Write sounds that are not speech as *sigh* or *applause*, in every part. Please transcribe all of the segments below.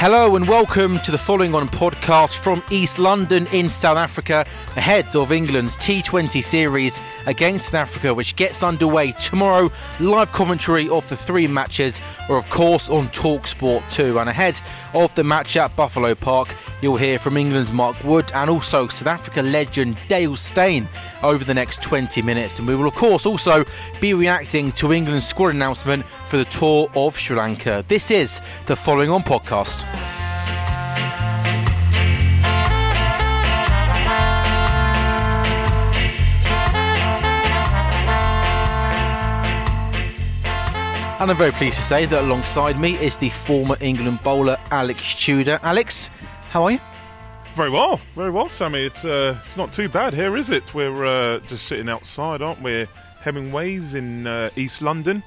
Hello and welcome to the following on podcast from East London in South Africa, ahead of England's T20 series against South Africa, which gets underway tomorrow. Live commentary of the three matches are, of course, on Talksport 2. And ahead of the match at Buffalo Park, you'll hear from England's Mark Wood and also South Africa legend Dale Steyn over the next 20 minutes. And we will, of course, also be reacting to England's squad announcement for the tour of Sri Lanka. This is the following on podcast. And I'm very pleased to say that alongside me is the former England bowler Alex Tudor. Alex, how are you? Very well, very well, Sammy. It's, uh, it's not too bad here, is it? We're uh, just sitting outside, aren't we? Hemingway's in uh, East London.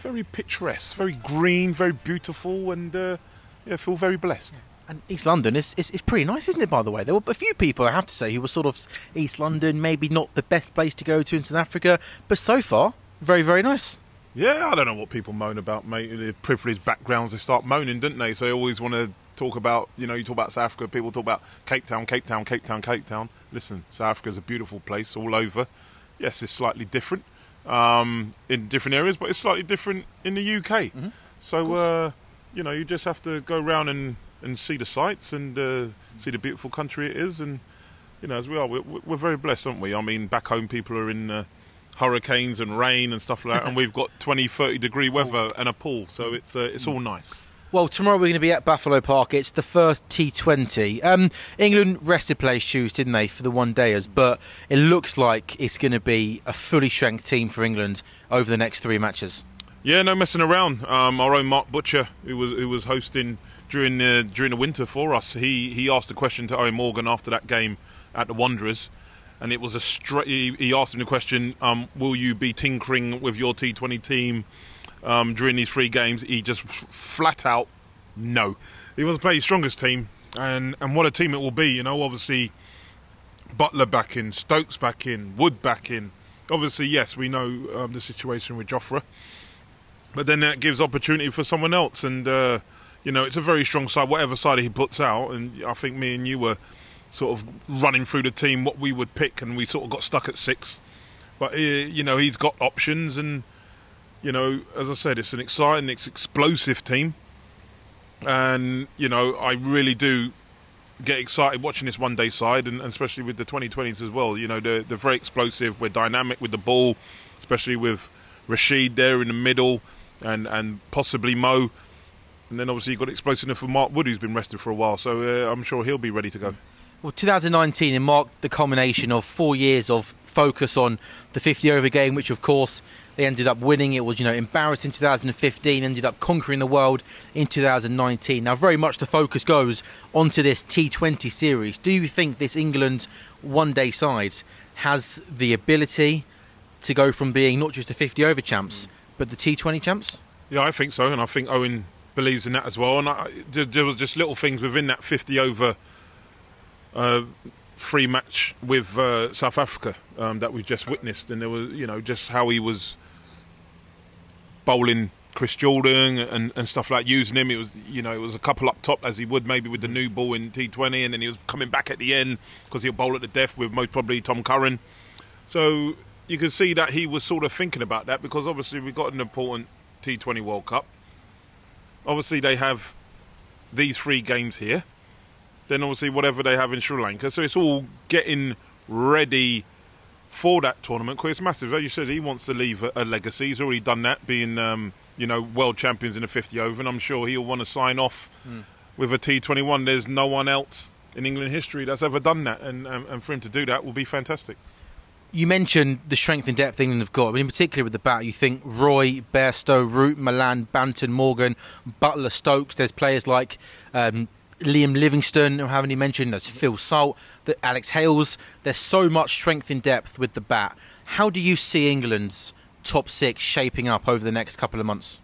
Very picturesque, very green, very beautiful, and uh, yeah, feel very blessed. And East London is, is, is pretty nice, isn't it, by the way? There were a few people, I have to say, who were sort of East London, maybe not the best place to go to in South Africa, but so far, very, very nice. Yeah, I don't know what people moan about, mate. The privileged backgrounds, they start moaning, don't they? So they always want to talk about, you know, you talk about South Africa, people talk about Cape Town, Cape Town, Cape Town, Cape Town. Listen, South Africa's a beautiful place all over. Yes, it's slightly different um, in different areas, but it's slightly different in the UK. Mm-hmm. So, uh, you know, you just have to go around and, and see the sights and uh, see the beautiful country it is. And, you know, as we are, we're, we're very blessed, aren't we? I mean, back home, people are in. Uh, hurricanes and rain and stuff like that, and *laughs* we've got 20, 30 degree weather and a pool, so it's uh, it's all nice. Well, tomorrow we're going to be at Buffalo Park. It's the first T20. Um, England rested players shoes, didn't they, for the one dayers? But it looks like it's going to be a fully strength team for England over the next three matches. Yeah, no messing around. Um, our own Mark Butcher, who was who was hosting during the during the winter for us, he he asked a question to Eoin Morgan after that game at the Wanderers and it was a straight. He, he, asked him the question: um, Will you be tinkering with your T20 team um, during these three games? He just f- flat out no. He wants to play his strongest team, and and what a team it will be. You know, obviously Buttler back in, Stokes back in, Wood back in. Obviously, yes, we know um, the situation with Jofra, but then that gives opportunity for someone else, and uh, you know, it's a very strong side. Whatever side he puts out, and I think me and you were sort of running through the team what we would pick, and we sort of got stuck at six. But uh, you know, he's got options, and you know, as I said, it's an exciting, it's explosive team, and you know, I really do get excited watching this one day side, and, and especially with the 2020s as well. You know, they're, they're very explosive. We're dynamic with the ball, especially with Rashid there in the middle, and and possibly Mo. And then obviously you've got explosiveness for Mark Wood, who's been rested for a while, so uh, I'm sure he'll be ready to go. Well, 2019 it marked the culmination of four years of focus on the 50 over game, which of course they ended up winning. It was, you know, embarrassed in 2015, ended up conquering the world in 2019. Now, very much the focus goes onto this T20 series. Do you think this England one day side has the ability to go from being not just the 50 over champs, but the T20 champs? Yeah, I think so, and I think Eoin believes in that as well. And I, there, was just little things within that 50 over free match with uh, South Africa um, that we just witnessed, and there was, you know, just how he was bowling Chris Jordan and, and stuff like using him. It was you know it was a couple up top as he would maybe with the new ball in T20, and then he was coming back at the end because he'll bowl at the death with most probably Tom Curran. So you can see that he was sort of thinking about that because obviously we've got an important T20 World Cup. Obviously they have these three games here. Then obviously whatever they have in Sri Lanka. So it's all getting ready for that tournament because it's massive. As you said, he wants to leave a, a legacy. He's already done that, being um, you know world champions in the 50 over, and I'm sure he'll want to sign off mm. with a T21. There's no one else in England history that's ever done that, and, and, and for him to do that will be fantastic. You mentioned the strength and depth England have got. I mean, in particular with the bat, you think Roy, Bairstow, Root, Malan, Banton, Morgan, Buttler, Stokes. There's players like um, Liam Livingstone, who haven't even mentioned, there's Phil Salt, the Alex Hales. There's so much strength in depth with the bat. How do you see England's top six shaping up over the next couple of months?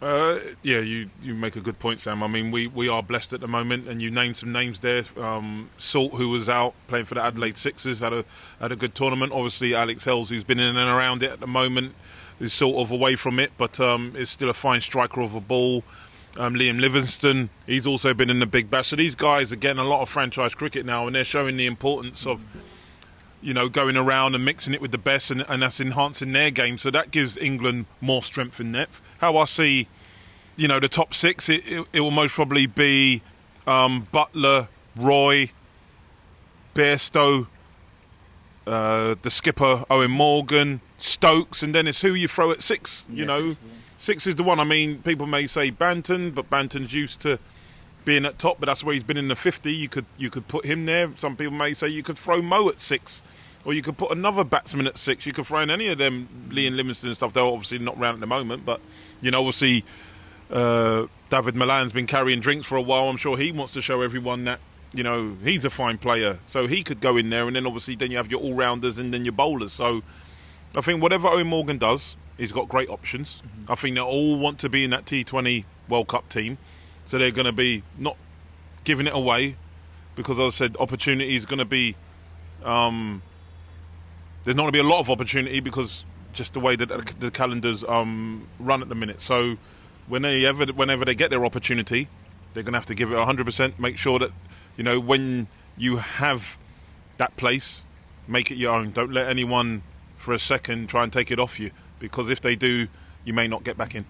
Uh, yeah, you, you make a good point, Sam. I mean, we, we are blessed at the moment, and you named some names there. Um, Salt, who was out playing for the Adelaide Sixers, had a had a good tournament. Obviously, Alex Hales, who's been in and around it at the moment, is sort of away from it, but um, is still a fine striker of a ball. Um, Liam Livingstone, he's also been in the Big Bash. So these guys are getting a lot of franchise cricket now, and they're showing the importance of, you know, going around and mixing it with the best, and, and that's enhancing their game. So that gives England more strength in depth. How I see, you know, the top six, it, it, it will most probably be um, Buttler, Roy, Bairstow, uh, the skipper Eoin Morgan, Stokes, and then it's who you throw at six. You know, Six is the one. I mean, people may say Banton, but Banton's used to being at top, but that's where he's been in the 50. You could you could put him there. Some people may say you could throw Mo at six, or you could put another batsman at six. You could throw in any of them, Liam Livingstone and stuff. They're obviously not around at the moment, but you know, obviously, uh, David Malan's been carrying drinks for a while. I'm sure he wants to show everyone that you know he's a fine player, so he could go in there, and then obviously then you have your all rounders and then your bowlers. So I think whatever Eoin Morgan does, He's got great options. Mm-hmm. I think they all want to be in that T20 World Cup team, so they're going to be not giving it away because, as I said, opportunity is going to be. Um, there's not going to be a lot of opportunity because just the way that the calendars um, run at the minute. So whenever whenever they get their opportunity, they're going to have to give it 100%. Make sure that you know when you have that place, make it your own. Don't let anyone for a second try and take it off you because if they do, you may not get back in.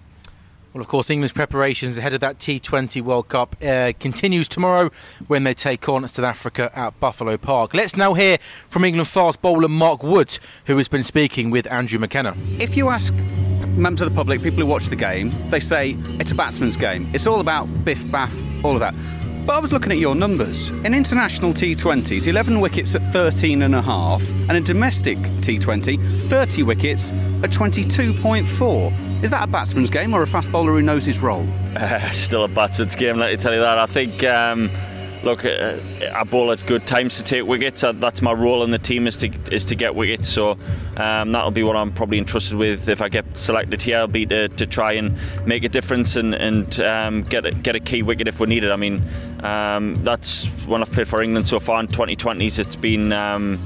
Well, of course, England's preparations ahead of that T20 World Cup uh, continues tomorrow when they take on South Africa at Buffalo Park. Let's now hear from England fast bowler Mark Wood, who has been speaking with Andrew McKenna. If you ask members of the public, people who watch the game, they say it's a batsman's game. It's all about biff, baff, all of that. But I was looking at your numbers. In international T20s, 11 wickets at 13 and a half, and in domestic T20, 30 wickets at 22.4. Is that a batsman's game or a fast bowler who knows his role? Uh, *laughs* still a batsman's game, let me tell you that. I think. Um, look, uh, I bowl at good times to take wickets. Uh, that's my role in the team is to is to get wickets. So um, that'll be what I'm probably entrusted with if I get selected here. I'll be to, to try and make a difference and, and um, get a, get a key wicket if we need it. I mean, um, that's when I've played for England so far in 2020s. It's been um,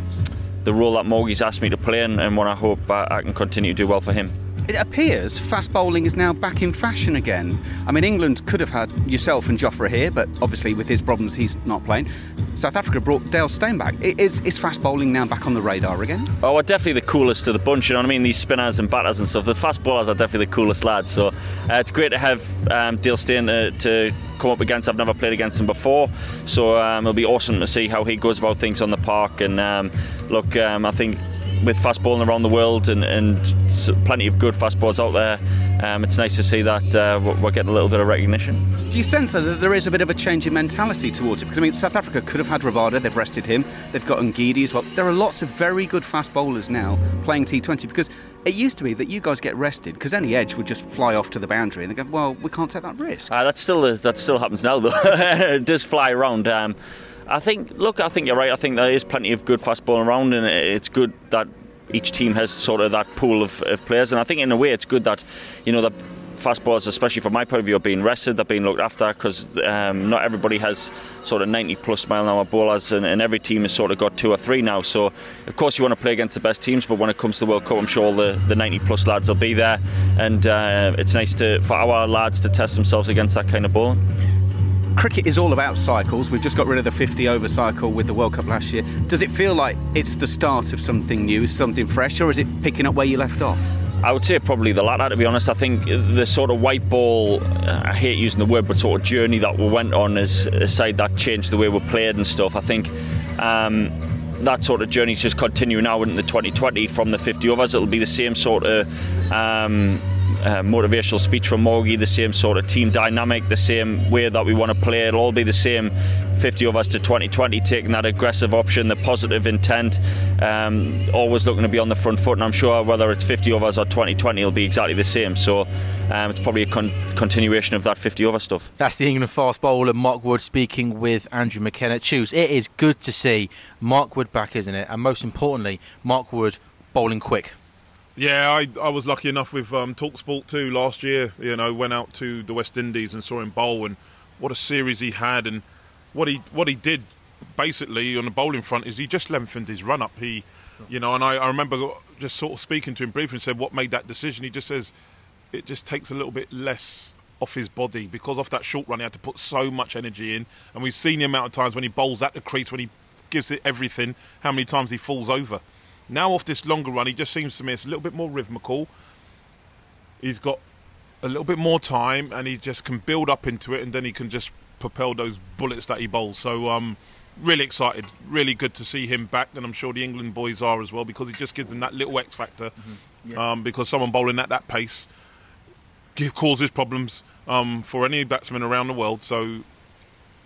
the role that Morgie's asked me to play and, and one I hope I, I can continue to do well for him. It appears fast bowling is now back in fashion again. I mean, England could have had yourself and Jofra here, but obviously with his problems, he's not playing. South Africa brought Dale Steyn back. Is, is fast bowling now back on the radar again? Oh, we're definitely the coolest of the bunch. You know what I mean? These spinners and batters and stuff. The fast bowlers are definitely the coolest lads. So uh, it's great to have um, Dale Steyn to, to come up against. I've never played against him before, so um, it'll be awesome to see how he goes about things on the park. And um, look, um, I think with fast bowling around the world and, and plenty of good fast bowlers out there, um, it's nice to see that uh, we're getting a little bit of recognition. Do you sense that there is a bit of a change in mentality towards it? Because I mean, South Africa could have had Rabada, they've rested him. They've got Ngidi as well. There are lots of very good fast bowlers now playing T20 because it used to be that you guys get rested because any edge would just fly off to the boundary and they go, well, we can't take that risk. Uh, that's still that still happens now though. *laughs* it does fly around. Um, I think, look, I think you're right. I think there is plenty of good fast bowling around, and it's good that each team has sort of that pool of, of players. And I think in a way, it's good that you know the fast bowlers, especially from my point of view, are being rested, they're being looked after because um, not everybody has sort of 90 plus mile an hour bowlers, and, and, every team has sort of got two or three now. So, of course, you want to play against the best teams, but when it comes to the World Cup, I'm sure the, the 90 plus lads will be there, and uh, it's nice to for our lads to test themselves against that kind of bowling cricket is all about cycles. We've just got rid of the 50 over cycle with the World Cup last year. Does it feel like it's the start of something new, something fresh, or is it picking up where you left off? I would say probably the latter, to be honest. I think the sort of white ball, I hate using the word, but sort of journey that we went on as a side that changed the way we played and stuff. I think um, that sort of journey is just continuing now into the 2020 from the 50 overs. It'll be the same sort of. Um, uh, motivational speech from Morgie, the same sort of team dynamic, the same way that we want to play. It'll all be the same 50 of us to 2020, taking that aggressive option, the positive intent, um, always looking to be on the front foot. And I'm sure whether it's 50 of us or 2020, it'll be exactly the same. So um, it's probably a con- continuation of that 50 over stuff. That's the England fast bowler Mark Wood speaking with Andrew McKenna. Choose. It is good to see Mark Wood back, isn't it? And most importantly, Mark Wood bowling quick. Yeah, I, I was lucky enough with um, Talksport 2 last year. You know, went out to the West Indies and saw him bowl, and what a series he had, and what he what he did basically on the bowling front is he just lengthened his run up. He, you know, and I, I remember just sort of speaking to him briefly and said what made that decision. He just says it just takes a little bit less off his body because off that short run he had to put so much energy in, and we've seen the amount of times when he bowls at the crease when he gives it everything, how many times he falls over. Now off this longer run, he just seems to me it's a little bit more rhythmical. He's got a little bit more time, and he just can build up into it, and then he can just propel those bullets that he bowls. So, um, really excited, really good to see him back, and I'm sure the England boys are as well because he just gives them that little X factor. Mm-hmm. Yeah. Um, because someone bowling at that pace causes problems um, for any batsman around the world. So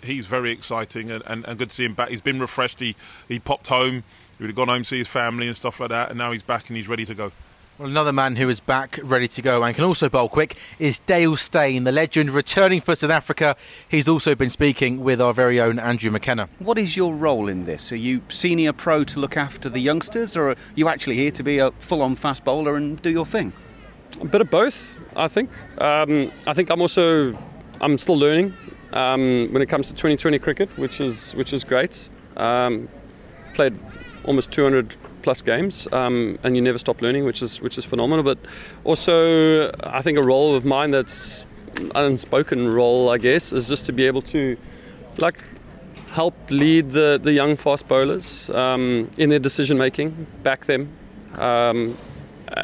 he's very exciting and, and, and, good to see him back. He's been refreshed. He he popped home. He would have gone home, see his family and stuff like that, and now he's back and he's ready to go. Well, another man who is back, ready to go, and can also bowl quick is Dale Steyn, the legend returning for South Africa. He's also been speaking with our very own Andrew McKenna. What is your role in this? Are you senior pro to look after the youngsters, or are you actually here to be a full-on fast bowler and do your thing? A bit of both, I think. Um, I think I'm also I'm still learning um, when it comes to 2020 cricket, which is which is great. Um, played almost 200 plus games, um, and you never stop learning, which is which is phenomenal. But also, I think a role of mine that's an unspoken role, I guess, is just to be able to, like, help lead the the young fast bowlers um, in their decision making, back them. Um,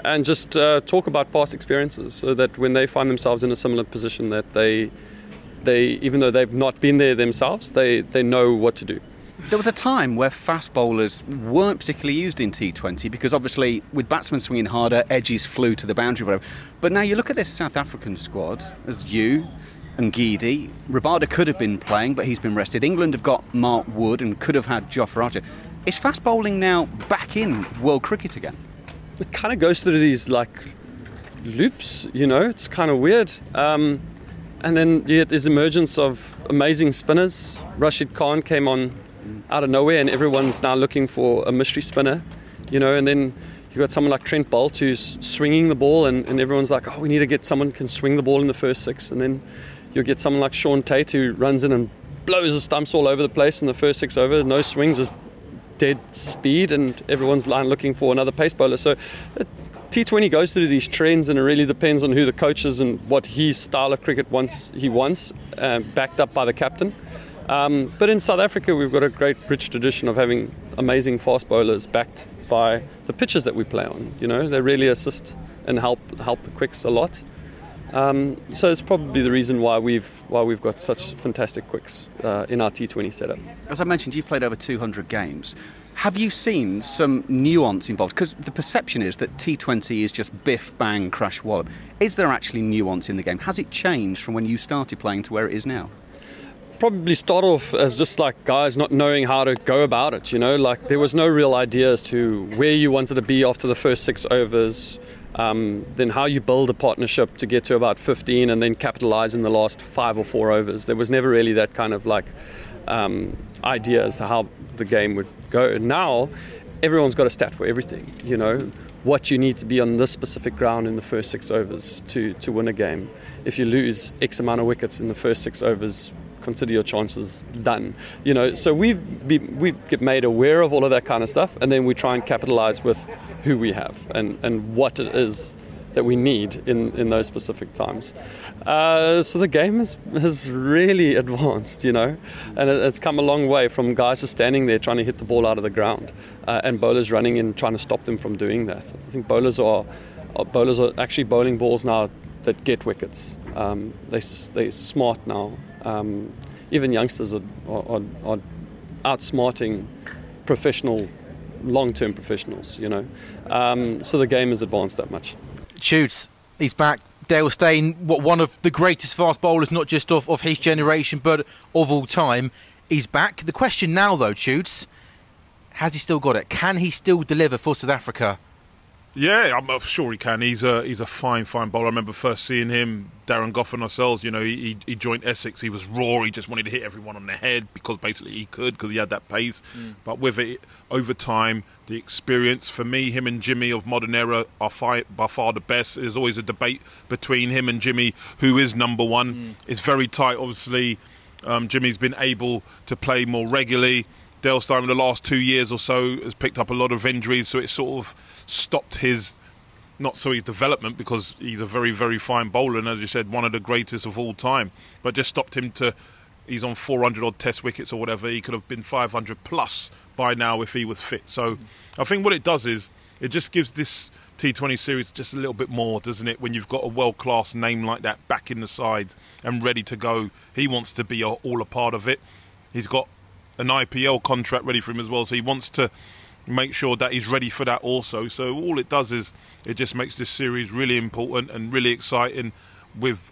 and just uh, talk about past experiences so that when they find themselves in a similar position that they they even though they've not been there themselves they they know what to do there was a time where fast bowlers weren't particularly used in T20 because obviously with batsmen swinging harder, edges flew to the boundary, whatever. But now you look at this South African squad as you and Ngidi. Rabada could have been playing, but he's been rested. England have got Mark Wood and could have had Jofra Archer. Is fast bowling now back in world cricket again? It kind of goes through these like loops, you know. It's kind of weird. Um, and then you get this emergence of amazing spinners. Rashid Khan came on out of nowhere, and everyone's now looking for a mystery spinner, you know. And then you've got someone like Trent Boult who's swinging the ball, and, and everyone's like, oh, we need to get someone can swing the ball in the first six. And then you'll get someone like Shaun Tait who runs in and blows the stumps all over the place in the first six over, no swings, just dead speed, and everyone's looking for another pace bowler. So uh, T20 goes through these trends, and it really depends on who the coach is and what his style of cricket wants. He wants, uh, backed up by the captain. Um, but in South Africa, we've got a great, rich tradition of having amazing fast bowlers backed by the pitches that we play on. You know, they really assist and help help the quicks a lot. Um, so it's probably the reason why we've why we've got such fantastic quicks uh, in our T20 setup. As I mentioned, you've played over 200 games. Have you seen some nuance involved? Because the perception is that T20 is just biff, bang, crash, wallop. Is there actually nuance in the game? Has it changed from when you started playing to where it is now? Probably start off as just like guys not knowing how to go about it, you know, like there was no real idea as to where you wanted to be after the first six overs, um, then how you build a partnership to get to about 15 and then capitalize in the last five or four overs. There was never really that kind of like um, idea as to how the game would go. Now, everyone's got a stat for everything. You know, what you need to be on this specific ground in the first six overs to, to win a game. If you lose X amount of wickets in the first six overs, consider your chances done. You know, so we we get made aware of all of that kind of stuff, and then we try and capitalize with who we have and, and what it is that we need in, in those specific times. Uh, so the game has, has really advanced, you know, and it, it's come a long way from guys just standing there trying to hit the ball out of the ground uh, and bowlers running in trying to stop them from doing that. I think bowlers are, are bowlers are actually bowling balls now that get wickets. Um, they, they're smart now. Um, even youngsters are, are, are outsmarting professional long-term professionals, you know. Um, so the game has advanced that much shoots. He's back. Dale Steyn, what one of the greatest fast bowlers, not just of, of his generation, but of all time. He's back. The question now, though, shoots, has he still got it? Can he still deliver for South Africa yeah, I'm sure he can. He's a he's a fine, fine bowler. I remember first seeing him, Darren Gough and ourselves. You know, he, he joined Essex. He was raw. He just wanted to hit everyone on the head because basically he could because he had that pace. Mm. But with it over time, the experience for me, him and Jimmy of modern era are fi- by far the best. There's always a debate between him and Jimmy who is number one. Mm. It's very tight. Obviously, um, Jimmy's been able to play more regularly. Steyn in the last two years or so has picked up a lot of injuries, so it sort of stopped his not so his development because he's a very very fine bowler and as you said one of the greatest of all time, but just stopped him to. He's on 400 odd Test wickets or whatever. He could have been 500 plus by now if he was fit. So I think what it does is it just gives this T20 series just a little bit more, doesn't it? When you've got a world class name like that back in the side and ready to go, he wants to be all a part of it. He's got an IPL contract ready for him as well, so he wants to make sure that he's ready for that also. So all it does is it just makes this series really important and really exciting with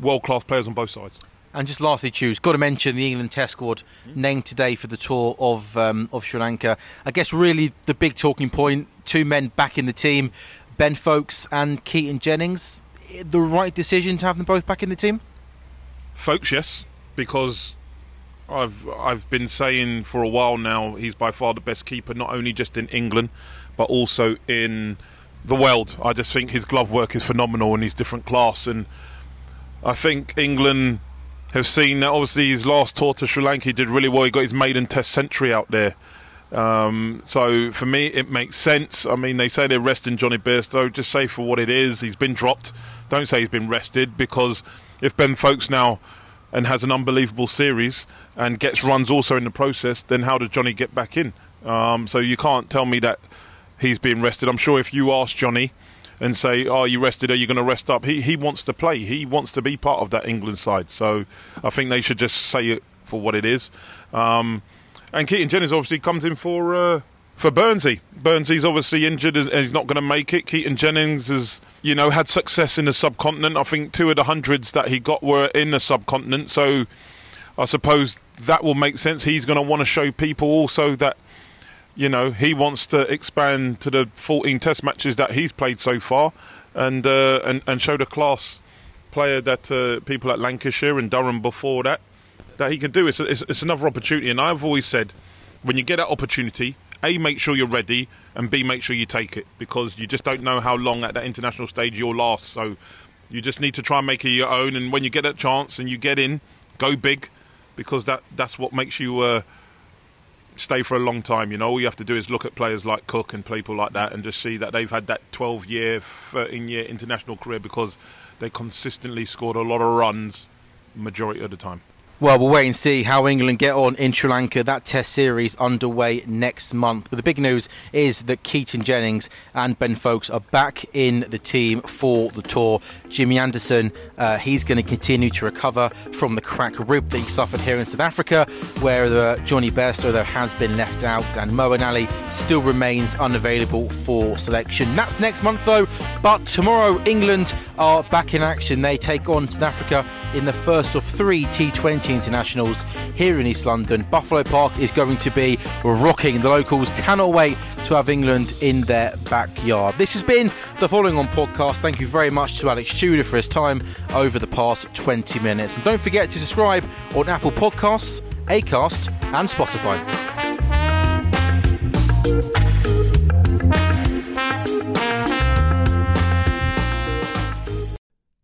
world class players on both sides. And just lastly, choose got to mention the England Test squad named today for the tour of um, of Sri Lanka. I guess really the big talking point: two men back in the team, Ben Foakes and Keaton Jennings. The right decision to have them both back in the team. Foakes, yes, because I've I've been saying for a while now he's by far the best keeper, not only just in England, but also in the world. I just think his glove work is phenomenal and he's different class. And I think England have seen that. Obviously, his last tour to Sri Lanka he did really well. He got his maiden Test century out there. Um, so for me, it makes sense. I mean, they say they're resting Jonny Bairstow. Just say for what it is, he's been dropped. Don't say he's been rested because if Ben Foakes now and has an unbelievable series and gets runs also in the process, then how does Jonny get back in? Um, so you can't tell me that he's being rested. I'm sure if you ask Jonny and say, "Are you rested? Are you going to rest up?" He he wants to play. He wants to be part of that England side. So I think they should just say it for what it is. Um, and Keaton Jennings obviously comes in for uh, for Burnsy. Burnsy's obviously injured and he's not going to make it. Keaton Jennings has, you know, had success in the subcontinent. I think two of the hundreds that he got were in the subcontinent. So I suppose that will make sense. He's going to want to show people also that, you know, he wants to expand to the 14 Test matches that he's played so far, and uh, and and show the class player that uh, people at Lancashire and Durham before that that he can do. It's, it's, it's another opportunity, and I've always said when you get that opportunity a, make sure you're ready, and B, make sure you take it because you just don't know how long at that international stage you'll last. So you just need to try and make it your own. And when you get that chance and you get in, go big because that that's what makes you uh, stay for a long time. You know, all you have to do is look at players like Cook and people like that and just see that they've had that 12 year, 13 year international career because they consistently scored a lot of runs majority of the time. Well, we'll wait and see how England get on in Sri Lanka. That Test series underway next month. But the big news is that Keaton Jennings and Ben Foakes are back in the team for the tour. Jimmy Anderson, uh, he's going to continue to recover from the crack rib that he suffered here in South Africa, where uh, Jonny Bairstow though has been left out, and Moeen Ali still remains unavailable for selection. That's next month though. But tomorrow, England are back in action. They take on South Africa in the first of three T20 internationals here in East London. Buffalo Park is going to be rocking. The locals cannot wait to have England in their backyard. This has been the Following On podcast. Thank you very much to Alex Tudor for his time over the past 20 minutes. And don't forget to subscribe on Apple Podcasts, Acast, and Spotify.